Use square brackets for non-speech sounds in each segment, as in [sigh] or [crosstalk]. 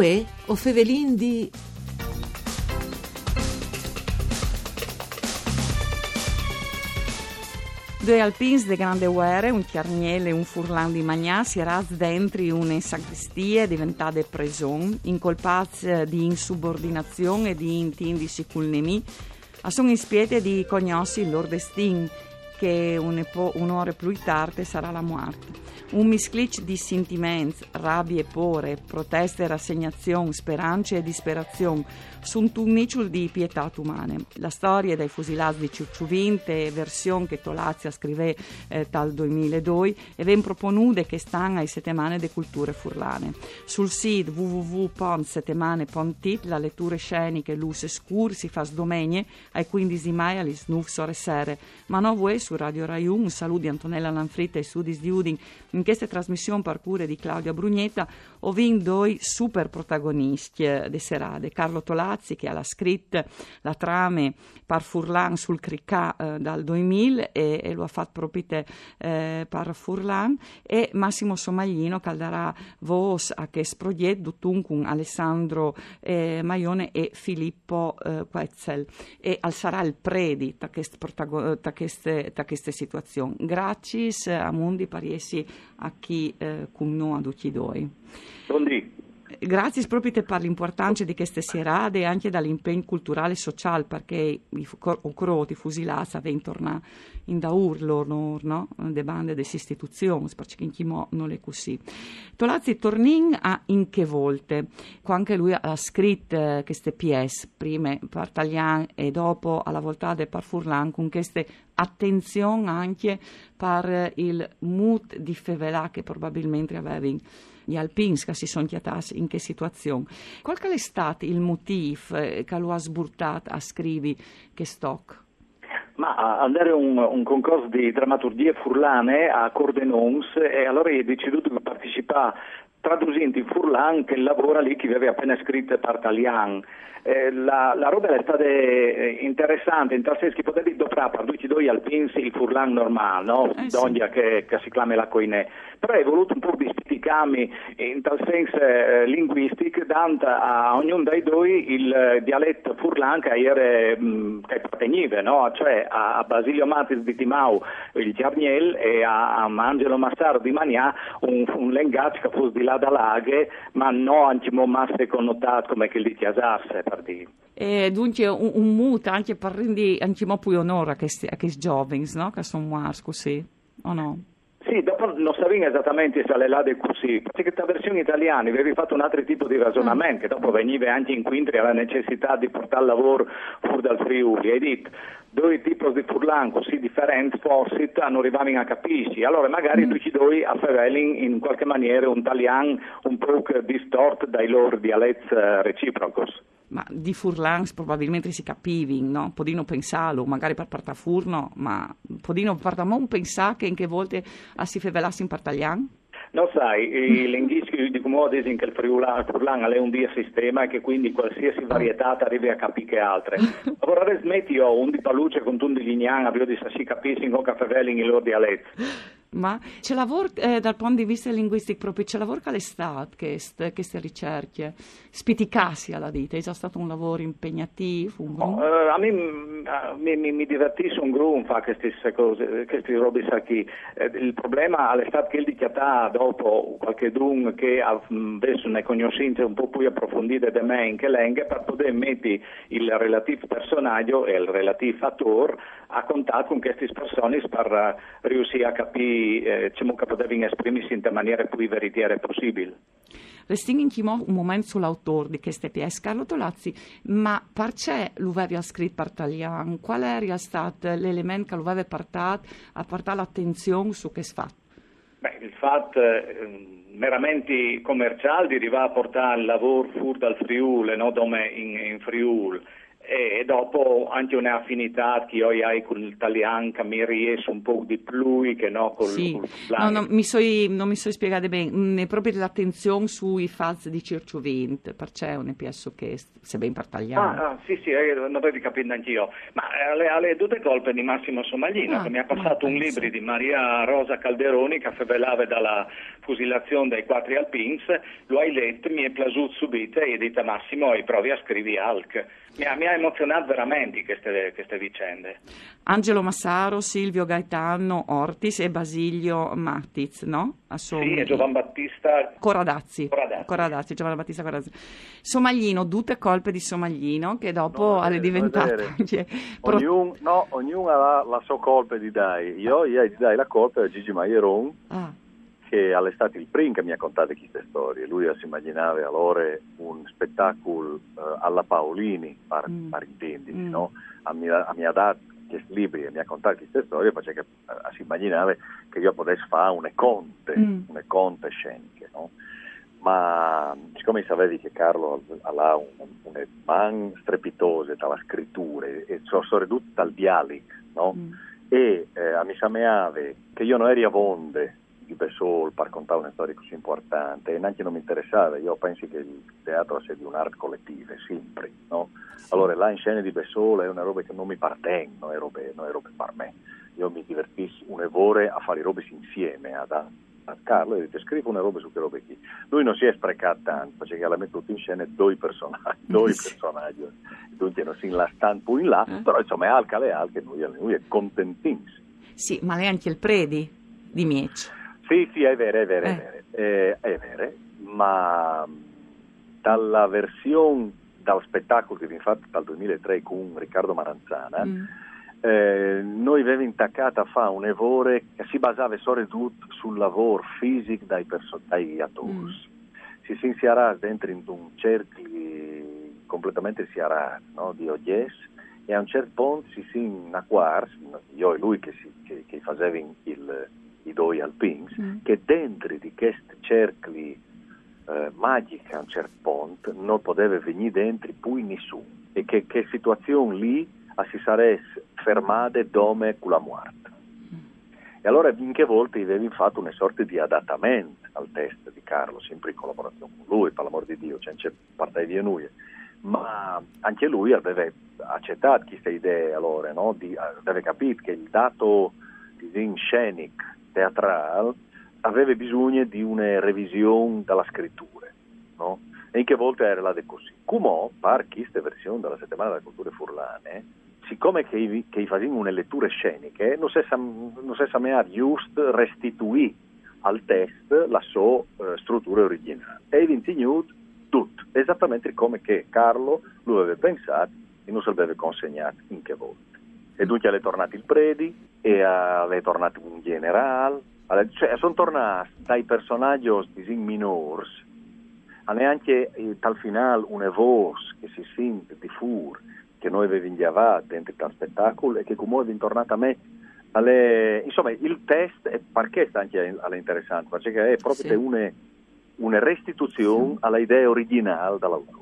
Uè, o fevelin di... Due alpins de grande guerre, un chiarniele e un furlan di Magnà, si raz dentro una sacristia diventate preson, incolpati di insubordinazione e di intindisi col nemi, a sono in spiete di cognossi il loro destino, che un'ora più tardi sarà la morte. Un misclic di sentimenti, rabbie pore, proteste rassegnazione, speranze e disperazione, sunt un nicciul di pietà umane. La storia dei fusilati di Ciucciuvinte, versione che Tolazia scrive eh, dal 2002, e ben proponude che stanno ai settimane de culture furlane. Sul sito www.settimane.it la letture sceniche, luce scur si fa sdomegne ai 15 mai alle snuf sore sere. Ma no voi su Radio Rai 1, un Antonella Lanfritta e Sudis di Udin in questa trasmissione parcure di Claudia Brugnetta ho vinto due super protagonisti eh, de serade, Carlo Tolazzi che ha la scritta la trame par Furlan sul Cricà eh, dal 2000 e, e, lo ha fatto proprio eh, par Furlan. E Massimo Somaglino che darà voce a questo progetto con Alessandro eh, Maione e Filippo eh, Quetzel e al il predi da queste situazioni. Grazie a Mundi Pariesi a chi eh, con noi ad Uccidoi. Buondì. Grazie proprio per l'importanza di queste serate e anche dall'impegno culturale e sociale perché i croti fusilati vengono in da urlo no? le bande delle istituzioni perché in chimo non è così. Tolazzi Tornin ha in che volte anche lui ha scritto eh, queste pièce prima per Taglian e dopo alla volta per Furlan con queste attenzione anche per il mood di fevelà che probabilmente avevi gli alpins che si sono chiatati in che situazione. Qual è stato il motivo eh, che lo ha sburtato a scrivere che stock? Ma andare a un, un, concorso di drammaturgie furlane a Cordenons e allora ho deciso di partecipare traducendo in furlan che lavora lì chi aveva appena scritto per Talian. Eh, la, la, roba è stata eh, interessante, in tal senso che potevi doprare per tutti due alpins il furlan normale, no? Eh, sì. che, che, si chiama la coinè. Però hai voluto un po' dispiticarmi in tal senso eh, linguistico, dando a ognuno dei due il dialetto furlan che era mm, che apparteniva, no? Cioè a, a, Basilio Matis di Timau il Giarniel e a, a Angelo Massaro di Manià un, un linguaggio che fosse di là da laghe, ma non anche connotato come che li chiasasse per dire. E dunque un, un muta anche per rendere anche più onore a questi, giovani, no? Che sono così, o no? Sì, dopo non sapevo esattamente se le lade così, perché la versione italiana avevi fatto un altro tipo di ragionamento, che dopo veniva anche in quintri alla necessità di portare il lavoro fuori dal Friuli, hai detto due tipi di furlan così differenti forse non arrivavano a capirsi, allora magari mm. tu ci doi a Fevelin in qualche maniera un italiano un po' distorto dai loro dialetti eh, reciprocos ma di Furlans probabilmente si capivi, no? Podino pensarlo, magari per partare furno, ma Podino partamon pensare che in che volte si fevelassi in partaglian? No, sai, i linguisti dicono che il Furlan è un dia sistema che quindi qualsiasi varietà arrivi a capire che altre. Ora smetti io un di paluce con tutti gli ignan, abbiamo di si capisci in cosa fevelin i loro dialetti. Ma c'è lavoro eh, dal punto di vista linguistico proprio, c'è lavoro all'estate queste, queste ricerche, spiticassi alla dita, è già stato un lavoro impegnativo? Un oh, uh, a me mi, mi, mi divertisce un gruppo a fare queste cose, queste robe qui. Eh, il problema all'estate che il dichiata dopo qualche dun che ha adesso una conoscenza un po' più approfondite da me in che lingua per poter mettere il relativo personaggio e il relativo attore a contatto con queste persone per riuscire a capire eh, diciamo che potevi esprimersi in maniera più veritiera possibile. Restinghimo un momento sull'autore di queste pièce, Carlo Tolazzi, ma perché lo aveva scritto per italiano? Qual era stato l'elemento che lo aveva portato a portare l'attenzione su questo fatto? Beh, il fatto eh, meramente commerciale di arrivare a portare il lavoro fuori dal Friuli, no, in, in Friuli, e dopo anche un'affinità che io ho con l'italiano che mi riesce un po' di più che no con sì. no, no, mi soi, non mi so spiegare bene. È proprio l'attenzione sui fatti di Circiovent perché non penso che se ben per tagliare ah, ah, sì sì eh, non devi capire anch'io. Ma alle, alle due colpe di Massimo Somaglino ah, che mi ha passato un libro di Maria Rosa Calderoni che febelava dalla fusilazione dei quattro alpins. Lo hai letto mi è piaciuto subito e dite Massimo e provi a scrivere Alc mi ha, mi ha emozionato veramente queste, queste, vicende. Angelo Massaro, Silvio Gaetano Ortis e Basilio Mattiz, no? Assommi. Sì, e Giovan Battista Coradazzi. Coradazzi. Coradazzi, Giovanni Battista Coradazzi. Somaglino, tutte colpe di Somaglino che dopo no, è diventato anche... Ognuno, no, ognuno ha la, la sua colpa di dai. Io, io di dai la colpa a Gigi Maieron. Ah che all'estate il prima mi ha contato queste storie. Lui si immaginava allora un spettacolo uh, alla Paolini, per, mm. per intendersi, mm. no? A mia, a mia età, questi libri e mi ha contato queste storie, perché uh, si immaginava che io potessi fare une conte, mm. une conte sceniche, no? Ma siccome sapevi che Carlo ha un, un man strepitoso dalla scrittura e sono soprattutto dal dialogo, no? Mm. E eh, mi sembrava che io non ero a vonde di Besol per raccontare una storia così importante e neanche non mi interessava, io penso che il teatro sia di un'arte collettiva, sempre, no? Allora là in scena di Besol è una roba che non mi appartiene, non è roba, non è roba per me. Io mi divertissi un'evore a fare robe insieme ad, a Carlo e dice scrivo una roba su che robe qui. Lui non si è sprecato tanto, perché l'ha messo in scena due personaggi, [laughs] due personaggi, dunque non si in là stanno in là, eh? però insomma è alca le alche, lui, lui è contentissimo. Sì, ma lei anche il predi di Miec. Sì, sì, è vero, è vero, eh. è vero, eh, è vero, ma dalla versione, dal spettacolo che viene fatto dal 2003 con Riccardo Maranzana, mm. eh, noi avevamo intaccato a fare un evore che si basava soprattutto sul lavoro fisico dai, perso- dai attori. Mm. Si si insiarà dentro in un cerchio completamente siarato no, di Ogies e a un certo punto si si acquars, io e lui che, si, che, che facevano il i due alpins, mm. che dentro di questi cerchi eh, magici a un certo punto non poteva venire dentro poi nessuno e che, che situazione lì si sarebbe fermata come con la morte. Mm. E allora in che volte avevi fatto una sorta di adattamento al test di Carlo, sempre in collaborazione con lui, per l'amor di Dio, cioè non c'è parte di noi, ma anche lui aveva accettato questa idea allora, no? di, aveva capito che il dato di scenic teatrale aveva bisogno di una revisione della scrittura, no? E in che volte era la de così. Come per questa versione della settimana delle culture furlane, siccome che, che facevano una lettura sceniche, non si sa giusto restituire al test la sua uh, struttura originale. E vinto tutto, esattamente come che Carlo lo aveva pensato e non se l'aveva consegnato in che volte e dunque è tornato il Predi e è tornato un generale, cioè sono tornati dai personaggi disin minors a neanche eh, tal finale una voce che si sente di fur che noi avevamo indiavato dentro il spettacolo e che comunque è tornata a me alle, insomma il test è perché sta anche interessante perché è proprio sì. una, una restituzione sì. all'idea originale dell'autore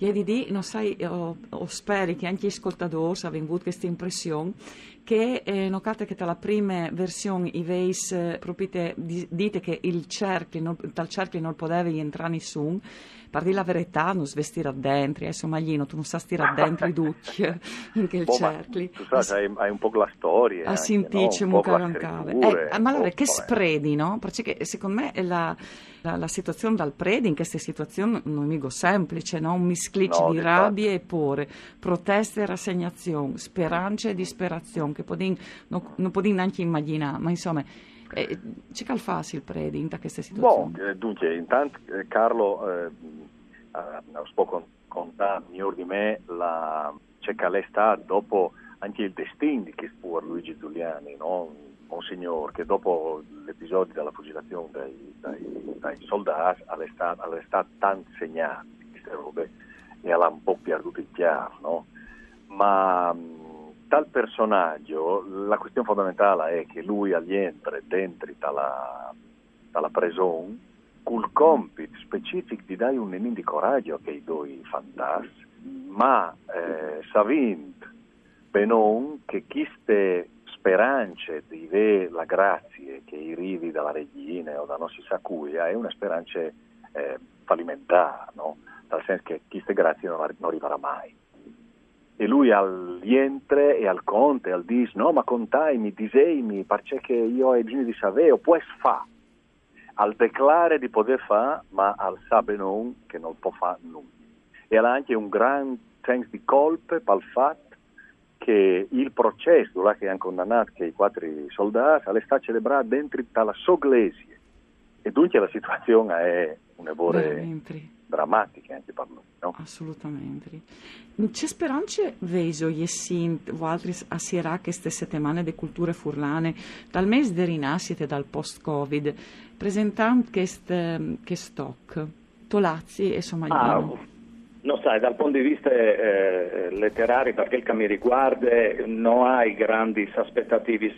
Ieri di, non sai, o, o speri che anche gli ascoltatori abbiano avuto questa impressione che eh, notate che dalla prima versione i veis eh, proprio dite che il cerchio, dal cerchio non poteva entrare nessuno per dire la verità, non svestire dentro, eh, somaglino, tu non sai stare dentro i ducchi [laughs] in quel boh, cerchio. Tu sai, hai, hai, un po' la storia. A sentirci no? mucarancave. Eh, ma allora, che spredi, no? Perché secondo me la, la, la, situazione dal predi in queste situazioni non è mica semplice, no? Un misclice no, di rabbia e pure, proteste e rassegnazione, speranza e disperazione, che non, non può neanche immaginare, ma insomma... Eh, c'è che fa il predi in queste situazioni? Boh, dunque, intanto eh, Carlo eh, eh, può contare miglior di me la, c'è che lei sta dopo anche il destino di che fu Luigi Giuliani, no? Monsignor, che dopo l'episodio della fucilazione dai, dai, dai soldati è stato tanto segnato queste robe e ha un po' perduto il chiaro, no? Ma tal personaggio la questione fondamentale è che lui rientra dentro dalla, dalla prison col compito specifico di dare un di coraggio che i due fantasmi ma eh, Savint, Benon, che queste speranze di avere la grazia che i rivi dalla regina o da non si sa cui, è una speranza eh, fallimentare, no? Nel senso che queste grazie non, non arriverà mai. E lui al rientre e al conte, al dis, no, ma contaimi, diseimi, perché io ho bisogno di sapere, o fa. Al declare di poter fare, ma al sape non che non può fare nulla. E ha anche un gran senso di colpe per il fatto che il processo là che hanno condannato che i quattro soldati le sta celebrando dentro dalla soglesia e dunque la situazione è un'evore drammatica anche per noi. No? Assolutamente. C'è speranza veso jesint altri assierà queste settimane di culture furlane dal mese di rinascita dal post-covid presentando questo stock Tolazzi e Somagliano. Ah, No, sai, dal punto di vista eh, letterario, perché il che mi riguarda, non hai grandi aspettative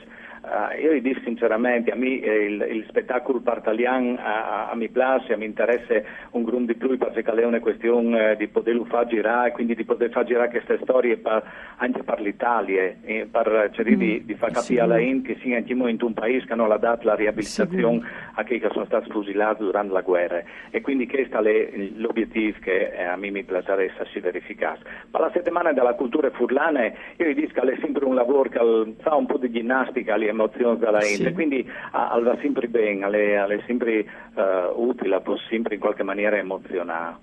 Uh, io vi dico sinceramente, a me eh, il, il, spettacolo partalian a, a, mi piace, mi interessa un grunde di più perché è una questione eh, di poterlo far girare, quindi di poter far girare queste storie per, anche per l'Italia, eh, per cercare mm, di, di, far capire alla gente che sia anche in un paese che non ha dato la riabilitazione a chi sono stati fusilati durante la guerra. E quindi questo è l'obiettivo che eh, a me mi piacerebbe si verificasse. Ma la settimana della cultura furlane, io vi dico che è sempre un lavoro che fa un po' di ginnastica, emozioni della gente, sì. quindi va sempre bene, è sempre uh, utile, può sempre in qualche maniera emozionare.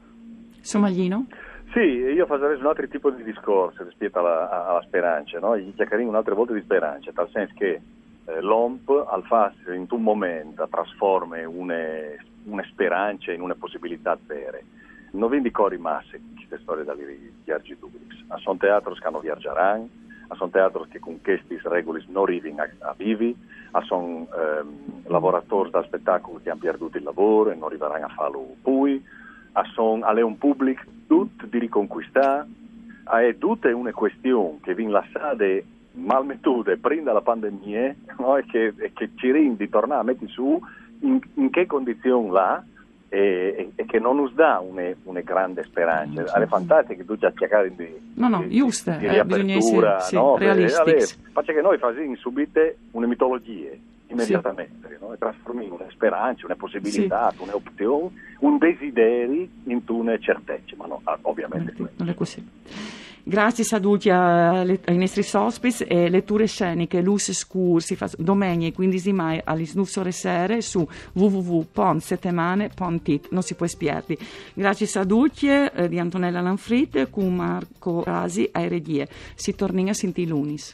Somaglino? Sì, io farei un altro tipo di discorso rispetto alla, alla speranza, no? gli chiacchierino un'altra volta di speranza, nel senso che eh, l'OMP al farsi in un momento trasforma una, una speranza in una possibilità vera. Non vi dico rimasse queste storie dagli viaggi Dublix, a son teatro che hanno viaggeranno, sono teatri che con questi regoli non arrivano a, a vivi, sono ehm, lavoratori da spettacolo che hanno perduto il lavoro e non arriveranno a farlo poi, sono un pubblico tutto di riconquistare, è tutta una questione che viene lasciata malmettute prima della pandemia no? e, che, e che ci rende tornare a mettere su in, in che condizioni là e, e, che non nos dà una, una grande speranza. È fantastico che tu già cercare di, no, no, di, giusto, di, eh, riapertura, sì, no? realistici. Faccia che noi facciamo subite una mitologia immediatamente, sì. no? e trasformiamo una speranza, una possibilità, sì. un'opzione, un desiderio in una certezza, ma no, ovviamente non è così. Grazie saluti ai nostri ospiti e letture sceniche Luce Scur si fa domenica 15 mai alle snufsore sere su www.ponsettemane.it non si può spiarli. Grazie saluti eh, di Antonella Lanfrit con Marco Rasi a Eredie. Si torna a sentire lunis.